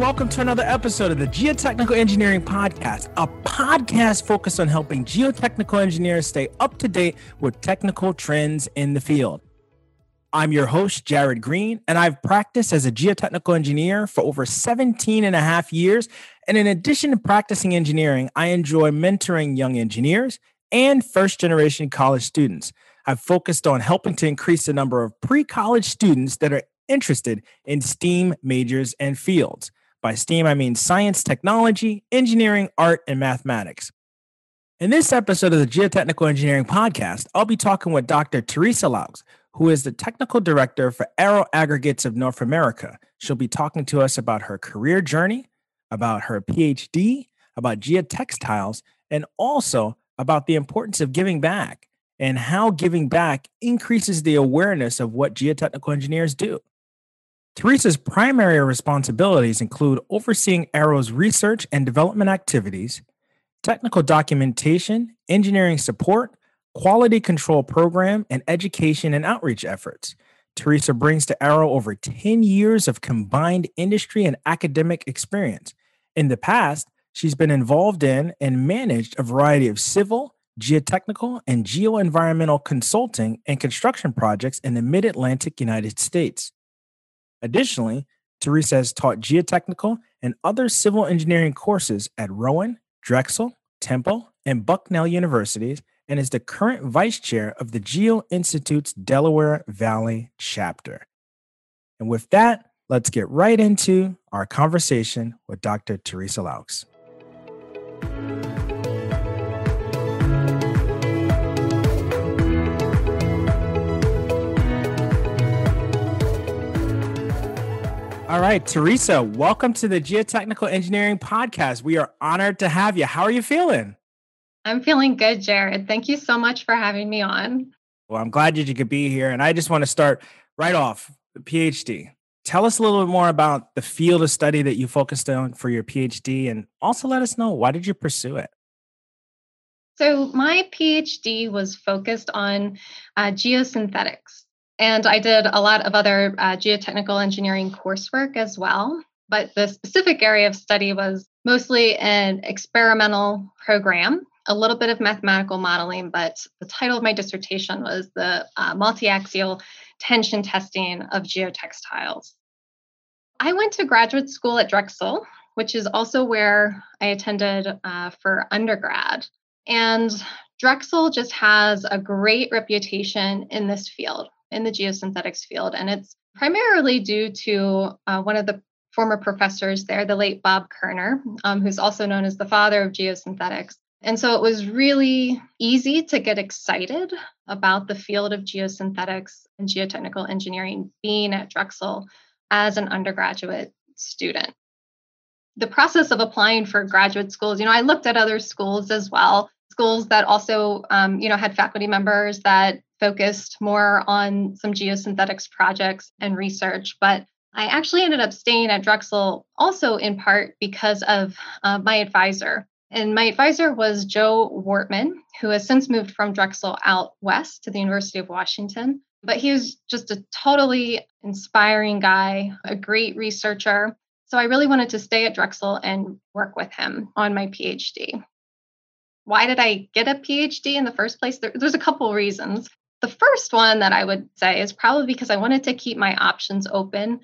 Welcome to another episode of the Geotechnical Engineering Podcast, a podcast focused on helping geotechnical engineers stay up to date with technical trends in the field. I'm your host, Jared Green, and I've practiced as a geotechnical engineer for over 17 and a half years. And in addition to practicing engineering, I enjoy mentoring young engineers and first generation college students. I've focused on helping to increase the number of pre college students that are interested in STEAM majors and fields. By STEAM, I mean science, technology, engineering, art, and mathematics. In this episode of the Geotechnical Engineering Podcast, I'll be talking with Dr. Theresa Loux, who is the technical director for Aero Aggregates of North America. She'll be talking to us about her career journey, about her PhD, about geotextiles, and also about the importance of giving back and how giving back increases the awareness of what geotechnical engineers do. Theresa's primary responsibilities include overseeing Aero's research and development activities, technical documentation, engineering support, quality control program, and education and outreach efforts. Theresa brings to Arrow over 10 years of combined industry and academic experience. In the past, she's been involved in and managed a variety of civil, geotechnical, and geoenvironmental consulting and construction projects in the mid Atlantic United States. Additionally, Theresa has taught geotechnical and other civil engineering courses at Rowan, Drexel, Temple, and Bucknell universities and is the current vice chair of the Geo Institute's Delaware Valley chapter. And with that, let's get right into our conversation with Dr. Theresa Loux. All right, Theresa, welcome to the Geotechnical Engineering Podcast. We are honored to have you. How are you feeling? I'm feeling good, Jared. Thank you so much for having me on. Well, I'm glad that you could be here. And I just want to start right off the PhD. Tell us a little bit more about the field of study that you focused on for your PhD and also let us know why did you pursue it? So, my PhD was focused on uh, geosynthetics. And I did a lot of other uh, geotechnical engineering coursework as well. But the specific area of study was mostly an experimental program, a little bit of mathematical modeling, but the title of my dissertation was the uh, multi-axial tension testing of geotextiles. I went to graduate school at Drexel, which is also where I attended uh, for undergrad. And Drexel just has a great reputation in this field in the geosynthetics field. And it's primarily due to uh, one of the former professors there, the late Bob Koerner, um, who's also known as the father of geosynthetics. And so it was really easy to get excited about the field of geosynthetics and geotechnical engineering being at Drexel as an undergraduate student. The process of applying for graduate schools, you know, I looked at other schools as well, schools that also, um, you know, had faculty members that focused more on some geosynthetics projects and research. But I actually ended up staying at Drexel also in part because of uh, my advisor. And my advisor was Joe Wartman, who has since moved from Drexel out west to the University of Washington. But he was just a totally inspiring guy, a great researcher. So I really wanted to stay at Drexel and work with him on my PhD. Why did I get a PhD in the first place? There, there's a couple reasons. The first one that I would say is probably because I wanted to keep my options open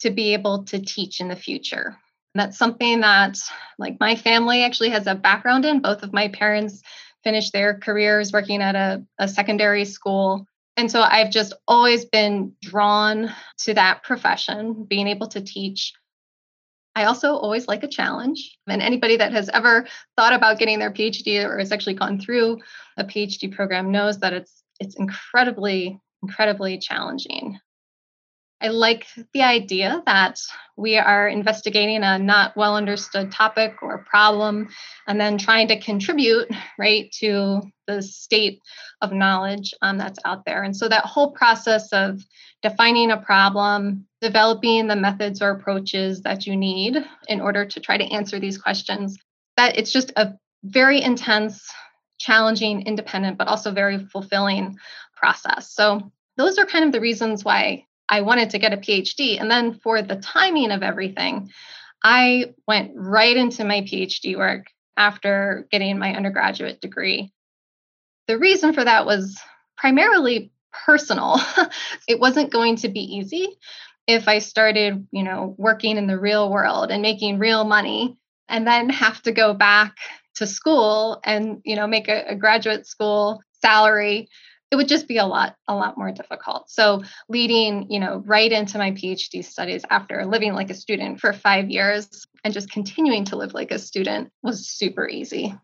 to be able to teach in the future. And that's something that, like, my family actually has a background in. Both of my parents finished their careers working at a, a secondary school. And so I've just always been drawn to that profession, being able to teach. I also always like a challenge. And anybody that has ever thought about getting their PhD or has actually gone through a PhD program knows that it's it's incredibly, incredibly challenging. I like the idea that we are investigating a not well understood topic or problem and then trying to contribute right to the state of knowledge um, that's out there. And so that whole process of defining a problem, developing the methods or approaches that you need in order to try to answer these questions, that it's just a very intense, challenging, independent, but also very fulfilling process. So those are kind of the reasons why I wanted to get a PhD. And then for the timing of everything, I went right into my PhD work after getting my undergraduate degree. The reason for that was primarily personal. it wasn't going to be easy if I started, you know, working in the real world and making real money and then have to go back to school and, you know, make a, a graduate school salary it would just be a lot a lot more difficult. So leading you know right into my phd studies after living like a student for five years and just continuing to live like a student was super easy.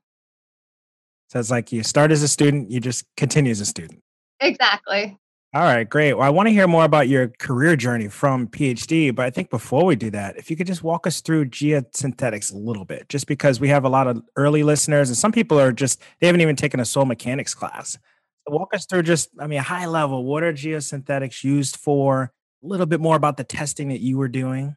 So it's like you start as a student you just continue as a student. Exactly all right great well i want to hear more about your career journey from phd but i think before we do that if you could just walk us through geosynthetics a little bit just because we have a lot of early listeners and some people are just they haven't even taken a soil mechanics class walk us through just, I mean, high level, what are geosynthetics used for? A little bit more about the testing that you were doing.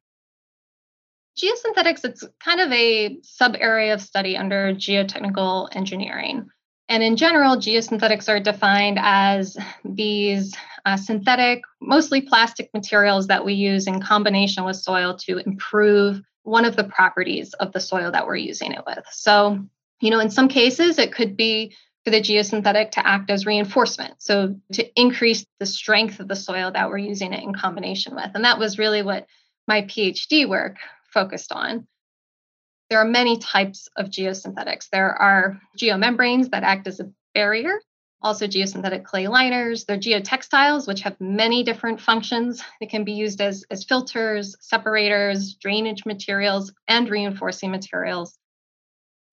Geosynthetics, it's kind of a sub area of study under geotechnical engineering. And in general, geosynthetics are defined as these uh, synthetic, mostly plastic materials that we use in combination with soil to improve one of the properties of the soil that we're using it with. So, you know, in some cases, it could be for the geosynthetic to act as reinforcement. So to increase the strength of the soil that we're using it in combination with. And that was really what my PhD work focused on. There are many types of geosynthetics. There are geomembranes that act as a barrier, also geosynthetic clay liners. There are geotextiles, which have many different functions. They can be used as, as filters, separators, drainage materials, and reinforcing materials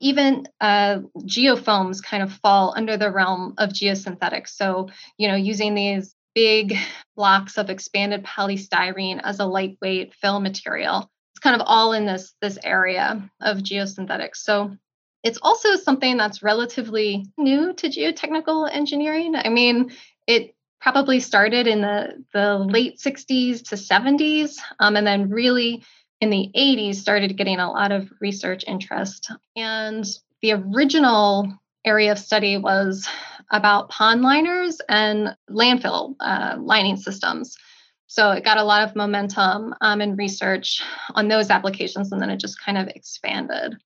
even uh, geofoams kind of fall under the realm of geosynthetics. So, you know, using these big blocks of expanded polystyrene as a lightweight fill material. It's kind of all in this this area of geosynthetics. So it's also something that's relatively new to geotechnical engineering. I mean, it probably started in the, the late 60s to 70s, um, and then really in the 80s started getting a lot of research interest. And the original area of study was about pond liners and landfill uh, lining systems. So it got a lot of momentum um, in research on those applications, and then it just kind of expanded.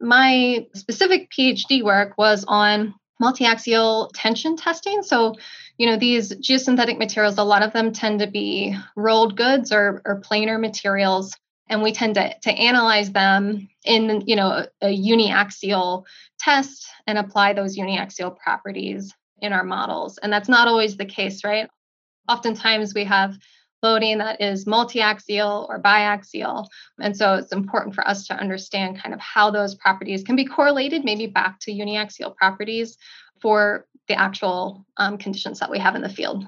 My specific PhD work was on multi-axial tension testing. So, you know, these geosynthetic materials, a lot of them tend to be rolled goods or, or planar materials. And we tend to, to analyze them in, you know, a, a uniaxial test and apply those uniaxial properties in our models. And that's not always the case, right? Oftentimes we have loading that is multi-axial or biaxial. And so it's important for us to understand kind of how those properties can be correlated maybe back to uniaxial properties for the actual um, conditions that we have in the field.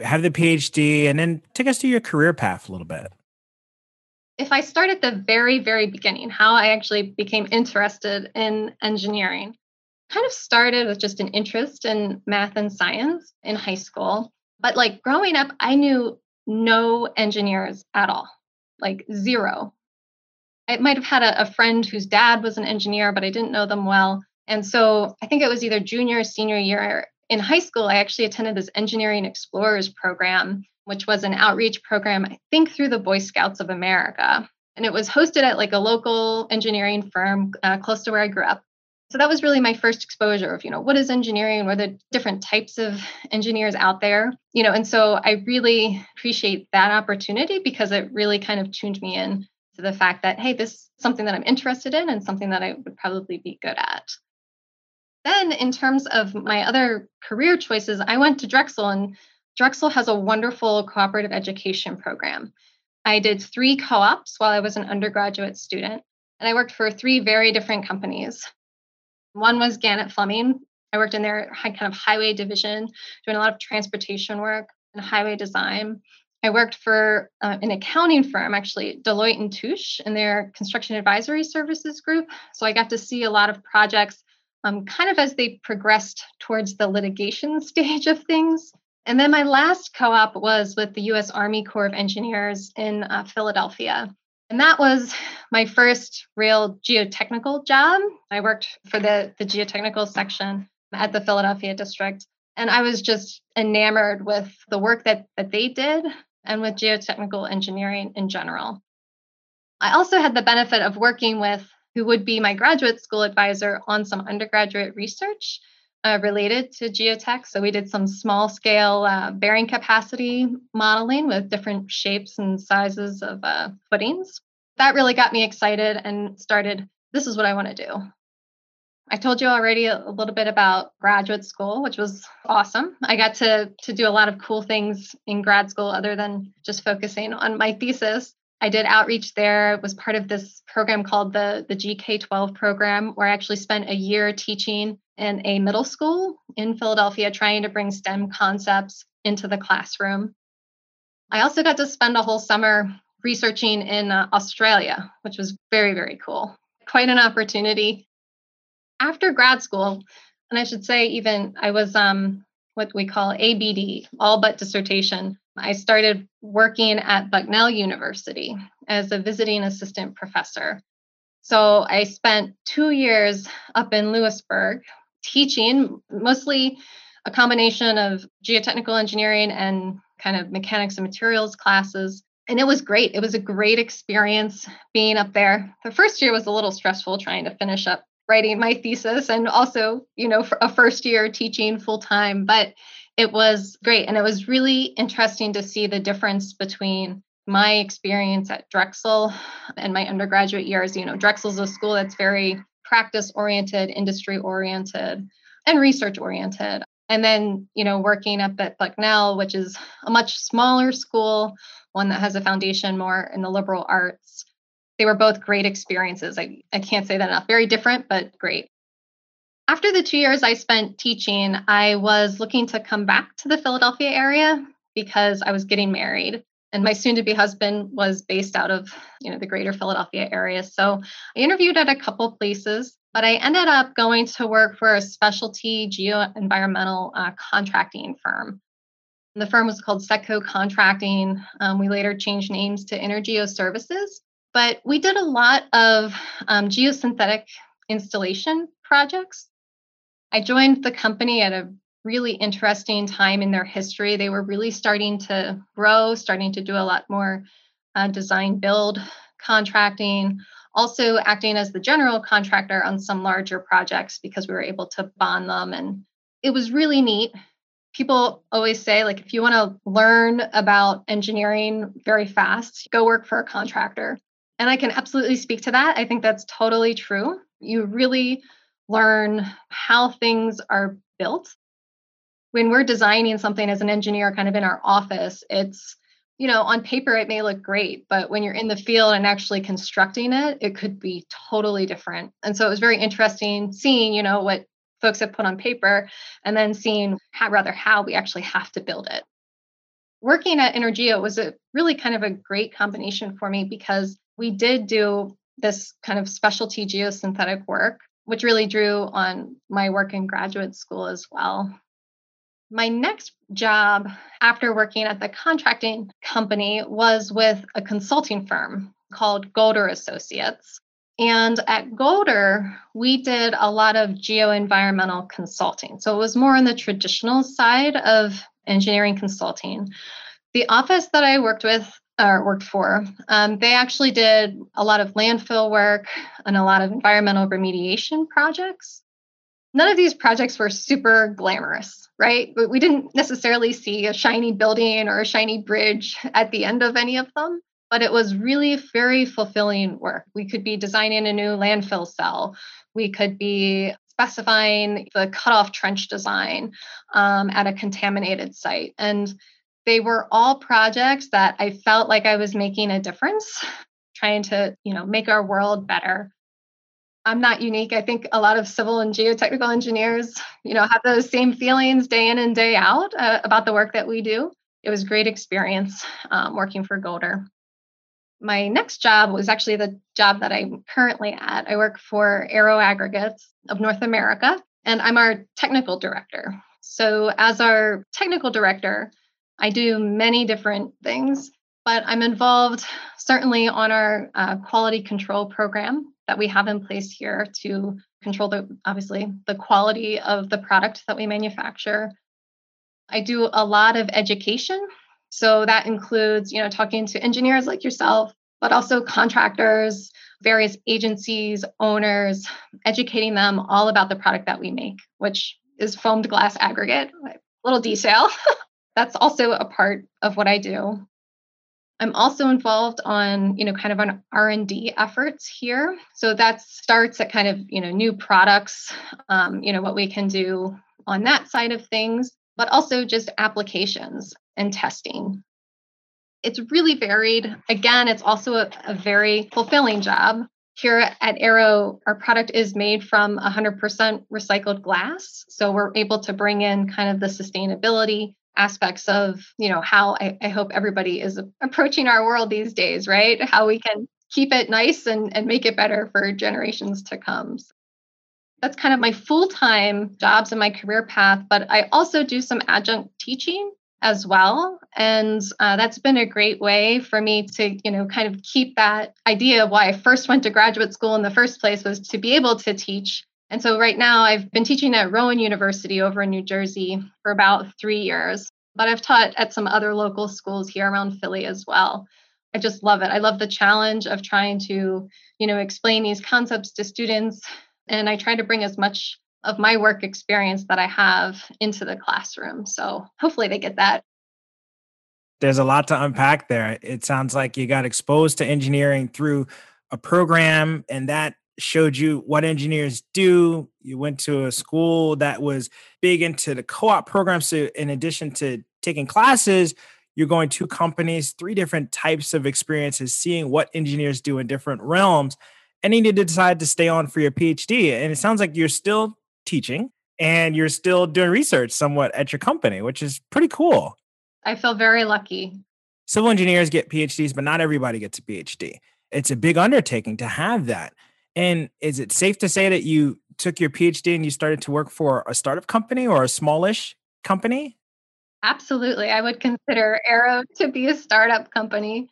Have the PhD and then take us to your career path a little bit. If I start at the very, very beginning, how I actually became interested in engineering, kind of started with just an interest in math and science in high school. But like growing up, I knew no engineers at all, like zero. I might have had a, a, friend whose dad was an engineer, but I didn't know them well. And so I think it was either junior or senior year in high school, I actually attended this Engineering Explorers program, which was an outreach program, I think through the Boy Scouts of America. And it was hosted at like a local engineering firm uh, close to where I grew up so that was really my first exposure of you know what is engineering? What are the different types of engineers out there? You know and so i really appreciate that opportunity because it really kind of tuned me in to the fact that hey this is something that i'm interested in and something that i would probably be good at. Then in terms of my other career choices i went to drexel and drexel has a wonderful cooperative education program. I did three co-ops while i was an undergraduate student and I worked for three very different companies. One was Gannett Fleming. I worked in their kind of highway division, doing a lot of transportation work and highway design. I worked for uh, an accounting firm, actually, Deloitte and Touche, in their construction advisory services group. So I got to see a lot of projects um, kind of as they progressed towards the litigation stage of things. And then my last co op was with the US Army Corps of Engineers in uh, Philadelphia. And that was my first real geotechnical job. I worked for the, the geotechnical section at the Philadelphia district. And I was just enamored with the work that, that they did and with geotechnical engineering in general. I also had the benefit of working with who would be my graduate school advisor on some undergraduate research uh, related to geotech. So we did some small scale uh, bearing capacity modeling with different shapes and sizes of uh, footings. That really got me excited and started this is what I want to do. I told you already a, little bit about graduate school, which was awesome. I got to to do a lot of cool things in grad school other than just focusing on my thesis. I did outreach there. It was part of this program called the, the GK12 program, where I actually spent a year teaching in a middle school in Philadelphia, trying to bring STEM concepts into the classroom. I also got to spend a whole summer researching in uh, Australia, which was very, very cool. Quite an opportunity. After grad school, and I should say, even I was um, what we call ABD, all but dissertation. I started working at Bucknell University as a visiting assistant professor. So I spent two years up in Lewisburg teaching mostly a combination of geotechnical engineering and kind of mechanics and materials classes. And it was great. It was a great experience being up there. The first year was a little stressful trying to finish up writing my thesis and also, you know, a first year teaching full time. But it was great. And it was really interesting to see the difference between my experience at Drexel and my undergraduate years. You know, Drexel's a school that's very practice oriented, industry oriented, and research oriented. And then, you know, working up at Bucknell, which is a much smaller school, one that has a foundation more in the liberal arts. They were both great experiences. I, I can't say that enough. Very different, but great. After the two years I spent teaching, I was looking to come back to the Philadelphia area because I was getting married and my soon to be husband was based out of you know the greater philadelphia area so i interviewed at a couple places but i ended up going to work for a specialty geo-environmental uh, contracting firm the firm was called Setco Contracting. Um, we later changed names to Energeo Services, but we did a lot of um, geosynthetic installation projects. I joined the company at a really interesting time in their history. They were really starting to grow, starting to do a lot more uh, design build contracting, also acting as the general contractor on some larger projects because we were able to bond them. And it was really neat. People always say, like, if you want to learn about engineering very fast, go work for a contractor. And I can absolutely speak to that. I think that's totally true. You really learn how things are built. When we're designing something as an engineer, kind of in our office, it's, you know, on paper it may look great, but when you're in the field and actually constructing it, it could be totally different. And so it was very interesting seeing, you know, what folks have put on paper and then seeing how rather how we actually have to build it. Working at Energeo was a really kind of a great combination for me because we did do this kind of specialty geosynthetic work which really drew on my work in graduate school as well. My next job after working at the contracting company was with a consulting firm called Golder Associates. And at Golder, we did a lot of geo-environmental consulting. So it was more on the traditional side of engineering consulting. The office that I worked with or worked for, um, they actually did a lot of landfill work and a lot of environmental remediation projects. None of these projects were super glamorous, right? But we didn't necessarily see a shiny building or a shiny bridge at the end of any of them. But it was really very fulfilling work. We could be designing a new landfill cell. We could be specifying the cutoff trench design um, at a contaminated site. And they were all projects that I felt like I was making a difference, trying to, you know, make our world better. I'm not unique. I think a lot of civil and geotechnical engineers, you know, have those same feelings day in and day out uh, about the work that we do. It was great experience um, working for Golder. my next job was actually the job that I'm currently at. I work for Aero Aggregates of North America, and I'm our technical director. So, as our technical director, I do many different things, but I'm involved certainly on our uh, quality control program that we have in place here to control the obviously the quality of the product that we manufacture. I do a lot of education so that includes, you know, talking to engineers like yourself, but also contractors, various agencies, owners, educating them all about the product that we make, which is foamed glass aggregate. Little detail. That's also a part of what I do. I'm also involved on, you know, kind of on R&D efforts here. So that starts at kind of, you know, new products, um, you know, what we can do on that side of things, but also just applications and testing. It's really varied. Again, it's also a, a very fulfilling job. Here at Aero, our product is made from 100% recycled glass. So we're able to bring in kind of the sustainability aspects of, you know, how I, I hope everybody is approaching our world these days, right? How we can keep it nice and, and make it better for generations to come. So that's kind of my full-time jobs in my career path but i also do some adjunct teaching as well and uh, that's been a great way for me to you know kind of keep that idea of why i first went to graduate school in the first place was to be able to teach and so right now i've been teaching at rowan university over in new jersey for about three years but i've taught at some other local schools here around philly as well i just love it i love the challenge of trying to you know explain these concepts to students and i try to bring as much of my work experience that I have into the classroom. So hopefully they get that. There's a lot to unpack there. It sounds like you got exposed to engineering through a program and that showed you what engineers do. You went to a school that was big into the co op program. So, in addition to taking classes, you're going to companies, three different types of experiences, seeing what engineers do in different realms. And you need to decide to stay on for your PhD. And it sounds like you're still teaching and you're still doing research somewhat at your company, which is pretty cool. I feel very lucky. Civil engineers get PhDs, but not everybody gets a PhD. It's a big undertaking to have that. And is it safe to say that you took your PhD and you started to work for a startup company or a smallish company? Absolutely. I would consider Aero to be a startup company.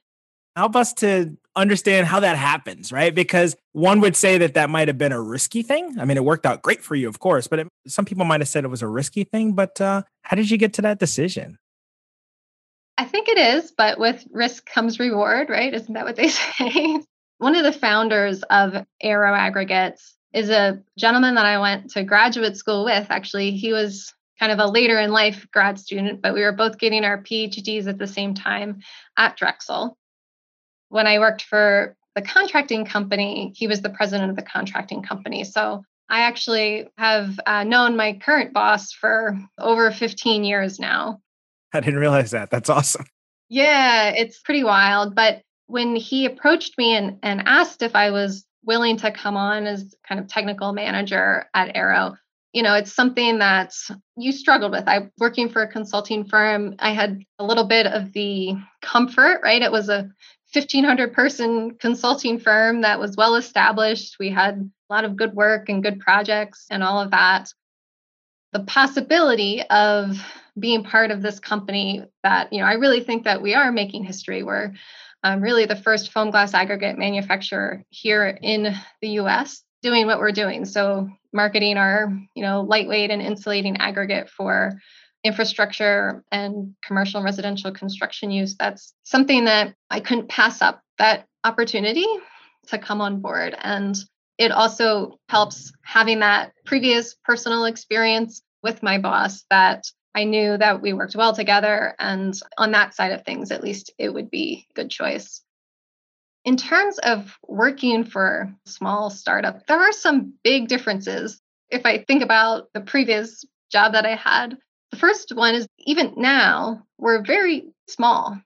Help us to understand how that happens, right? Because one would say that that might have been a risky thing. I mean, it worked out great for you, of course, but it, some people might have said it was a risky thing. But uh, how did you get to that decision? I think it is, but with risk comes reward, right? Isn't that what they say? One of the founders of Aero Aggregates is a gentleman that I went to graduate school with. Actually, he was kind of a later in life grad student, but we were both getting our PhDs at the same time at Drexel when I worked for the contracting company, he was the president of the contracting company. So I actually have uh, known my current boss for over 15 years now. I didn't realize that. That's awesome. Yeah, it's pretty wild. But when he approached me and, and asked if I was willing to come on as kind of technical manager at Aero, you know, it's something that you struggled with. I working for a consulting firm, I had a little bit of the comfort, right? It was a 1500 person consulting firm that was well established. We had a lot of good work and good projects and all of that. The possibility of being part of this company that, you know, I really think that we are making history. We're um, really the first foam glass aggregate manufacturer here in the US doing what we're doing. So marketing our, you know, lightweight and insulating aggregate for infrastructure and commercial and residential construction use, that's something that I couldn't pass up that opportunity to come on board. And it also helps having that previous personal experience with my boss that I knew that we worked well together. And on that side of things, at least it would be a good choice. In terms of working for small startup, there are some big differences. If I think about the previous job that I had, the first one is even now, we're very small.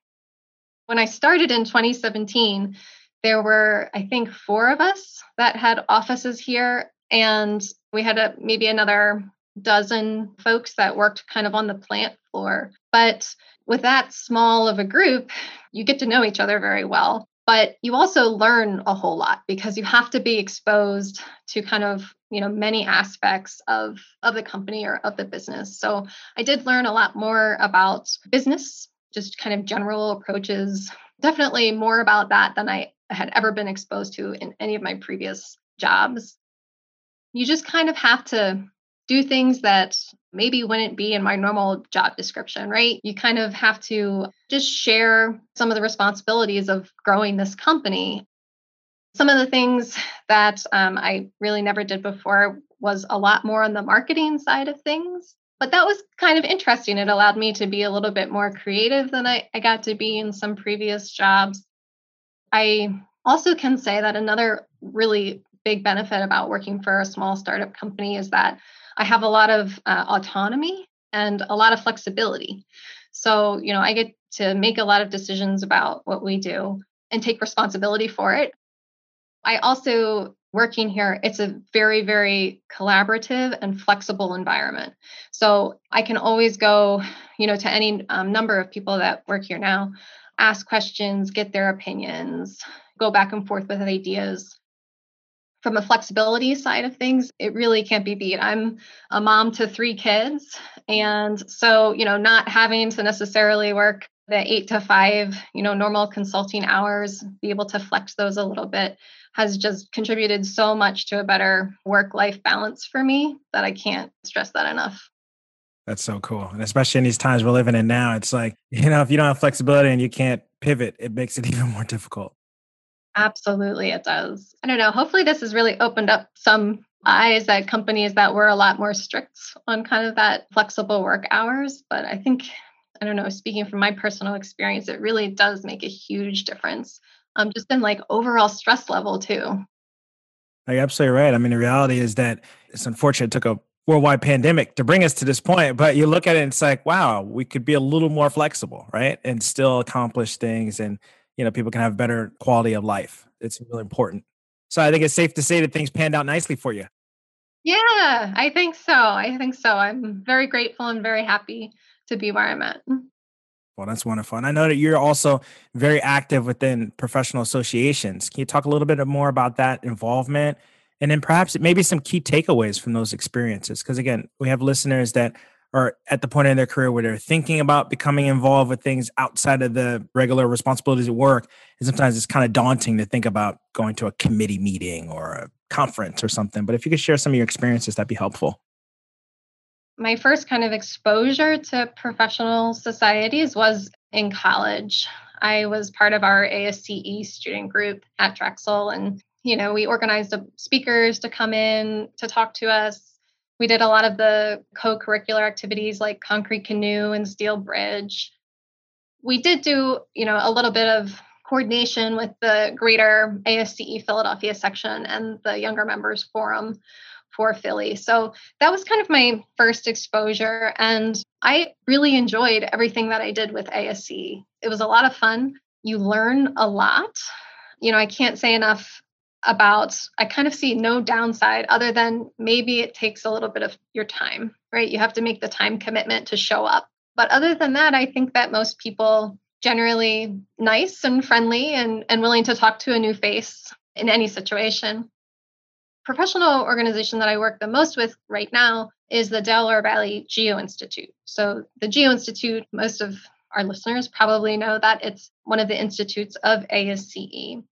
When I started in 2017, there were, I think, four of us that had offices here, and we had a, maybe another dozen folks that worked kind of on the plant floor. But with that small of a group, you get to know each other very well. but you also learn a whole lot because you have to be exposed to kind of you know many aspects of of the company or of the business so i did learn a lot more about business just kind of general approaches definitely more about that than i had ever been exposed to in any of my previous jobs you just kind of have to do things that maybe wouldn't be in my normal job description, right? You kind of have to just share some of the responsibilities of growing this company. Some of the things that um, I really never did before was a lot more on the marketing side of things. But that was kind of interesting. It allowed me to be a little bit more creative than I, I got to be in some previous jobs. I also can say that another really big benefit about working for a small startup company is that I have a lot of uh, autonomy and a lot of flexibility. So, you know, I get to make a lot of decisions about what we do and take responsibility for it. I also working here it's a very very collaborative and flexible environment so i can always go you know to any um, number of people that work here now ask questions get their opinions go back and forth with ideas from a flexibility side of things, it really can't be beat. I'm a mom to three kids. And so, you know, not having to necessarily work the eight to five, you know, normal consulting hours, be able to flex those a little bit has just contributed so much to a better work life balance for me that I can't stress that enough. That's so cool. And especially in these times we're living in now, it's like, you know, if you don't have flexibility and you can't pivot, it makes it even more difficult. Absolutely, it does. I don't know. Hopefully, this has really opened up some eyes at companies that were a lot more strict on kind of that flexible work hours. But I think, I don't know, speaking from my personal experience, it really does make a huge difference um, just in like overall stress level, too. You're absolutely right. I mean, the reality is that it's unfortunate it took a worldwide pandemic to bring us to this point, but you look at it and it's like, wow, we could be a little more flexible, right? And still accomplish things and you know people can have better quality of life. It's really important. So i think it's safe to say that things panned out nicely for you. Yeah i think so i think so. I'm very grateful and very happy to be where i'm at. Well that's wonderful and i know that you're also very active within professional associations. Can you talk a little bit more about that involvement? And then perhaps maybe some key takeaways from those experiences because again we have listeners that are at the point in their career where they're thinking about becoming involved with things outside of the regular responsibilities at work. And sometimes it's kind of daunting to think about going to a committee meeting or a conference or something. But if you could share some of your experiences, that'd be helpful. My first kind of exposure to professional societies was in college. I was part of our ASCE student group at Drexel, and you know, we organized speakers to come in to talk to us we did a lot of the co-curricular activities like concrete canoe and steel bridge. We did do you know a little bit of coordination with the greater asce philadelphia section and the younger members forum for philly. So that was kind of my first exposure and i really enjoyed everything that i did with asce it was a lot of fun. You learn a lot. You know i can't say enough about I kind of see no downside other than maybe it takes a little bit of your time, right? You have to make the time commitment to show up. But other than that, I think that most people generally nice and friendly and, and willing to talk to a new face in any situation. Professional organization that I work the most with right now is the Delaware Valley Geo Institute. So the Geo Institute, most of our listeners probably know that it's one of the institutes of ASCE.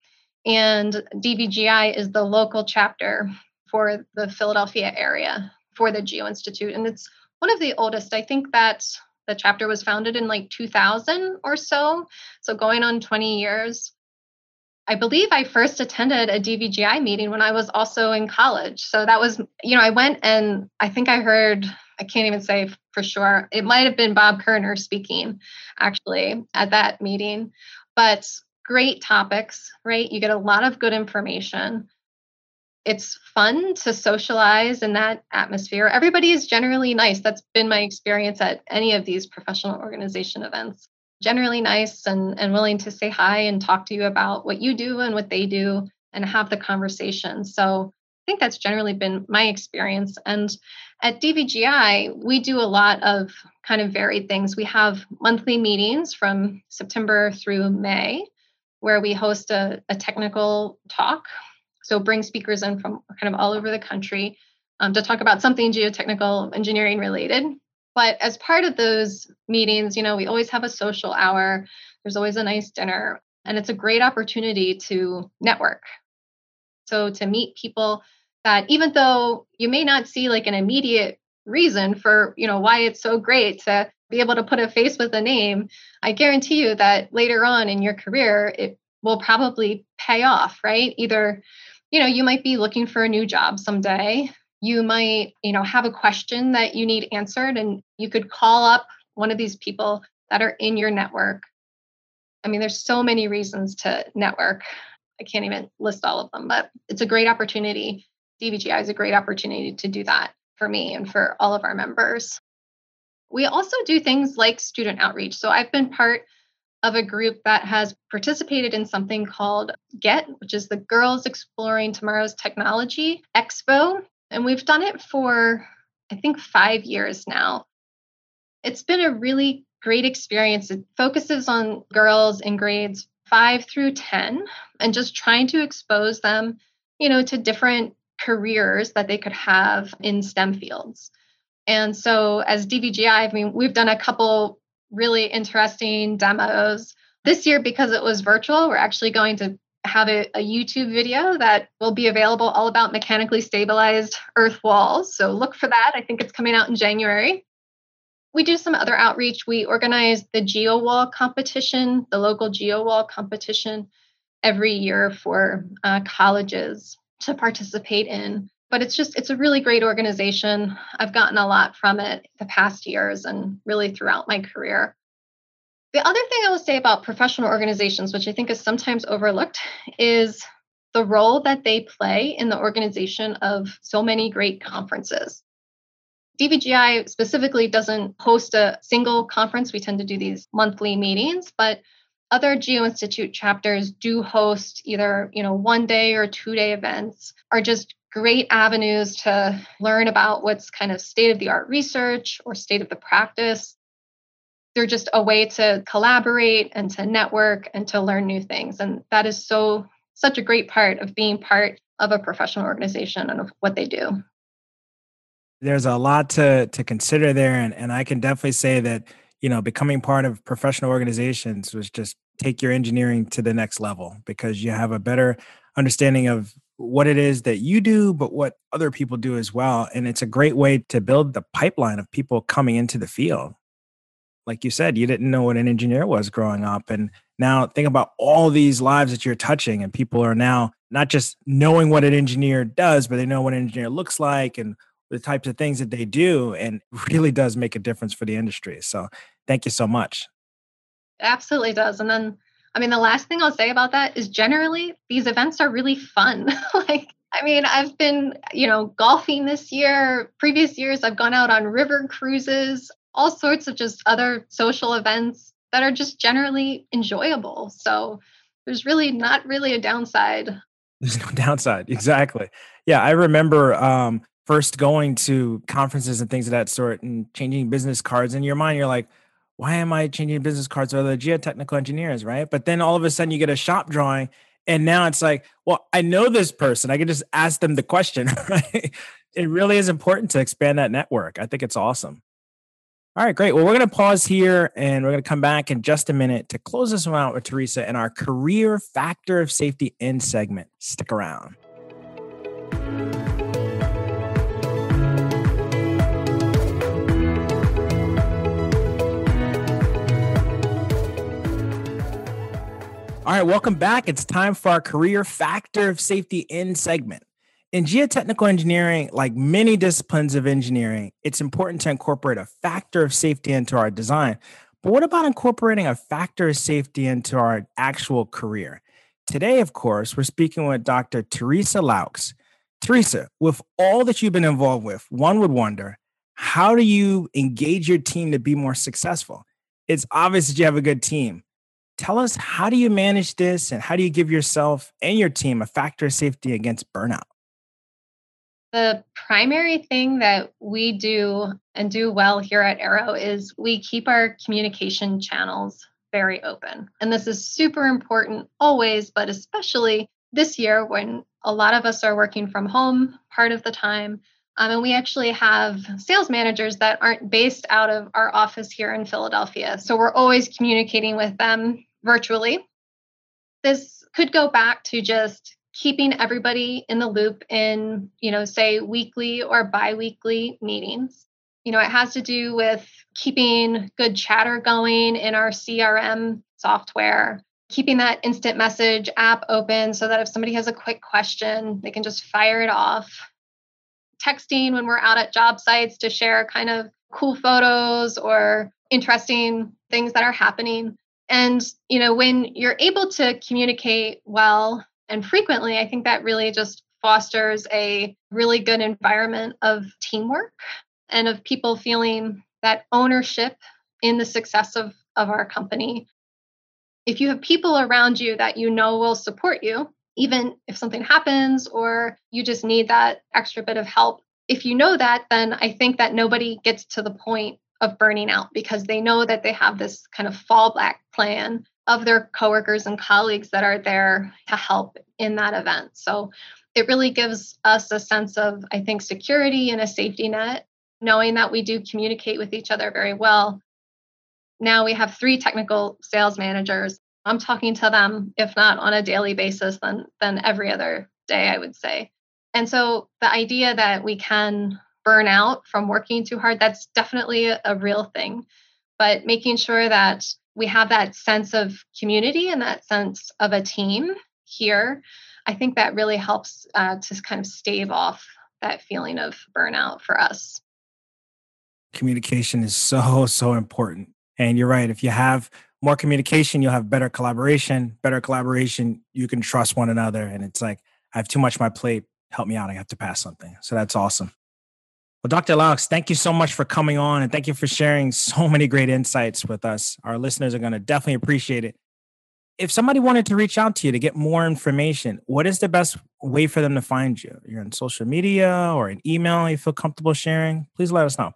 And DVGI is the local chapter for the Philadelphia area for the Geo Institute. And it's one of the oldest. I think that the chapter was founded in like 2000 or so. So going on 20 years. I believe I first attended a DVGI meeting when I was also in college. So that was, you know, I went and I think I heard, I can't even say for sure, it might have been Bob Koerner speaking actually at that meeting. But great topics, right? You get a lot of good information. It's fun to socialize in that atmosphere. Everybody is generally nice. That's been my experience at any of these professional organization events. Generally nice and, and willing to say hi and talk to you about what you do and what they do and have the conversation. So I think that's generally been my experience. And at DVGI, we do a lot of kind of varied things. We have monthly meetings from September through May where we host a, a technical talk. So bring speakers in from kind of all over the country um, to talk about something geotechnical engineering related. But as part of those meetings, you know, we always have a social hour. There's always a nice dinner, and it's a great opportunity to network. So to meet people that even though you may not see like an immediate reason for, you know, why it's so great to be able to put a face with a name, I guarantee you that later on in your career, it will probably pay off, right? Either, you know, you might be looking for a new job someday. You might, you know, have a question that you need answered, and you could call up one of these people that are in your network. I mean, there's so many reasons to network. I can't even list all of them, but it's a great opportunity. DVGI is a great opportunity to do that for me and for all of our members. We also do things like student outreach. So I've been part of a group that has participated in something called GET, which is the Girls Exploring Tomorrow's Technology Expo. And we've done it for, I think, five years now. It's been a really great experience. It focuses on girls in grades five through 10 and just trying to expose them, you know, to different careers that they could have in STEM fields. And so, as DVGI, I mean, we've done a couple really interesting demos. This year, because it was virtual, we're actually going to have a, a, YouTube video that will be available all about mechanically stabilized earth walls. So look for that. I think it's coming out in January. We do some other outreach. We organize the GeoWall competition, the local GeoWall competition every year for uh, colleges to participate in but it's just it's a really great organization. I've gotten a lot from it the past years and really throughout my career. The other thing i will say about professional organizations which i think is sometimes overlooked is the role that they play in the organization of so many great conferences. Dvgi specifically doesn't host a single conference. We tend to do these monthly meetings but other geo institute chapters do host either you know one day or two day events are just great avenues to learn about what's kind of state of the art research or state of the practice they're just a way to collaborate and to network and to learn new things. And that is so such a great part of being part of a professional organization and of what they do. There's a lot to to consider there and, and i can definitely say that you know becoming part of professional organizations was just take your engineering to the next level because you have a better understanding of what it is that you do but what other people do as well and it's a great way to build the pipeline of people coming into the field like you said you didn't know what an engineer was growing up and now think about all these lives that you're touching and people are now not just knowing what an engineer does but they know what an engineer looks like and the types of things that they do and really does make a difference for the industry so thank you so much absolutely does. And then, I mean, the last thing I'll say about that is generally these events are really fun. like, I mean, I've been, you know, golfing this year. Previous years, I've gone out on river cruises, all sorts of just other social events that are just generally enjoyable. So there's really not really a downside. There's no downside. Exactly. Yeah. I remember um, first going to conferences and things of that sort and changing business cards. In your mind, you're like, why am I changing business cards for the geotechnical engineers, right? But then all of a sudden you get a shop drawing, and now it's like, well, I know this person. I can just ask them the question, right? It really is important to expand that network. I think it's awesome. All right, great. Well, we're going to pause here and we're going to come back in just a minute to close this one out with Theresa in our career factor of safety end segment. Stick around. All right, welcome back. It's time for our career factor of safety in segment. In geotechnical engineering, like many disciplines of engineering, it's important to incorporate a factor of safety into our design. But what about incorporating a factor of safety into our actual career? Today, of course, we're speaking with Dr. Theresa Loux. Theresa, with all that you've been involved with, one would wonder how do you engage your team to be more successful? It's obvious that you have a good team tell us how do you manage this and how do you give yourself and your team a factor of safety against burnout? The primary thing that we do and do well here at Aero is we keep our communication channels very open. And this is super important always, but especially this year when a lot of us are working from home part of the time. Um, and we actually have sales managers that aren't based out of our office here in Philadelphia. So we're always communicating with them virtually. This could go back to just keeping everybody in the loop in, you know, say weekly or biweekly meetings. You know, it has to do with keeping good chatter going in our CRM software, keeping that instant message app open so that if somebody has a quick question, they can just fire it off. Texting when we're out at job sites to share kind of cool photos or interesting things that are happening. And, you know, when you're able to communicate well and frequently, I think that really just fosters a really good environment of teamwork and of people feeling that ownership in the success of, of our company. If you have people around you that you know will support you, even if something happens or you just need that extra bit of help, if you know that, then I think that nobody gets to the point of burning out because they know that they have this kind of fallback plan of their coworkers and colleagues that are there to help in that event. So it really gives us a sense of, I think, security and a safety net knowing that we do communicate with each other very well. Now we have three technical sales managers. I'm talking to them, if not on a daily basis, then, then every other day, I would say. And so the idea that we can burn out from working too hard, that's definitely a, real thing. But making sure that we have that sense of community and that sense of a team here, I think that really helps uh, to kind of stave off that feeling of burnout for us communication is so so important and you're right if you have more communication you'll have better collaboration better collaboration you can trust one another and it's like i have too much on my plate help me out i have to pass something. So that's awesome. Well dr Loux thank you so much for coming on and thank you for sharing so many great insights with us. Our listeners are going to definitely appreciate it. If somebody wanted to reach out to you to get more information what is the best way for them to find you? You're on social media or an email you feel comfortable sharing? Please let us know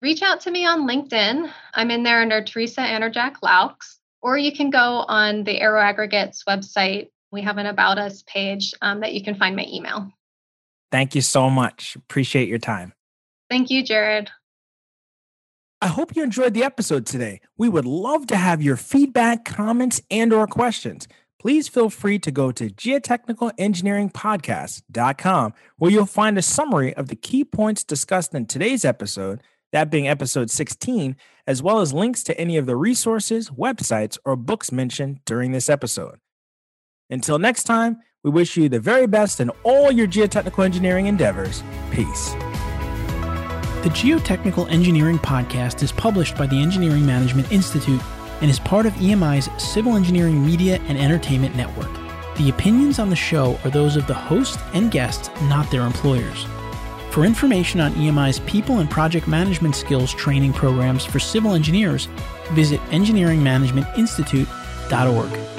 reach out to me on LinkedIn. I'm in there under Theresa Anerjack Loux, or you can go on the Aero Aggregates website. We have an About Us page um, that you can find my email. Thank you so much. Appreciate your time. Thank you, Jared. I hope you enjoyed the episode today. We would love to have your feedback, comments, and or questions. Please feel free to go to geotechnicalengineeringpodcast.com where you'll find a summary of the key points discussed in today's episode that being episode 16, as well as links to any of the resources, websites, or books mentioned during this episode. Until next time, we wish you the very best in all your geotechnical engineering endeavors. Peace. The Geotechnical Engineering Podcast is published by the Engineering Management Institute and is part of EMI's Civil Engineering Media and Entertainment Network. The opinions on the show are those of the host and guests, not their employers. For information on EMI's people and project management skills training programs for civil engineers, visit engineeringmanagementinstitute.org.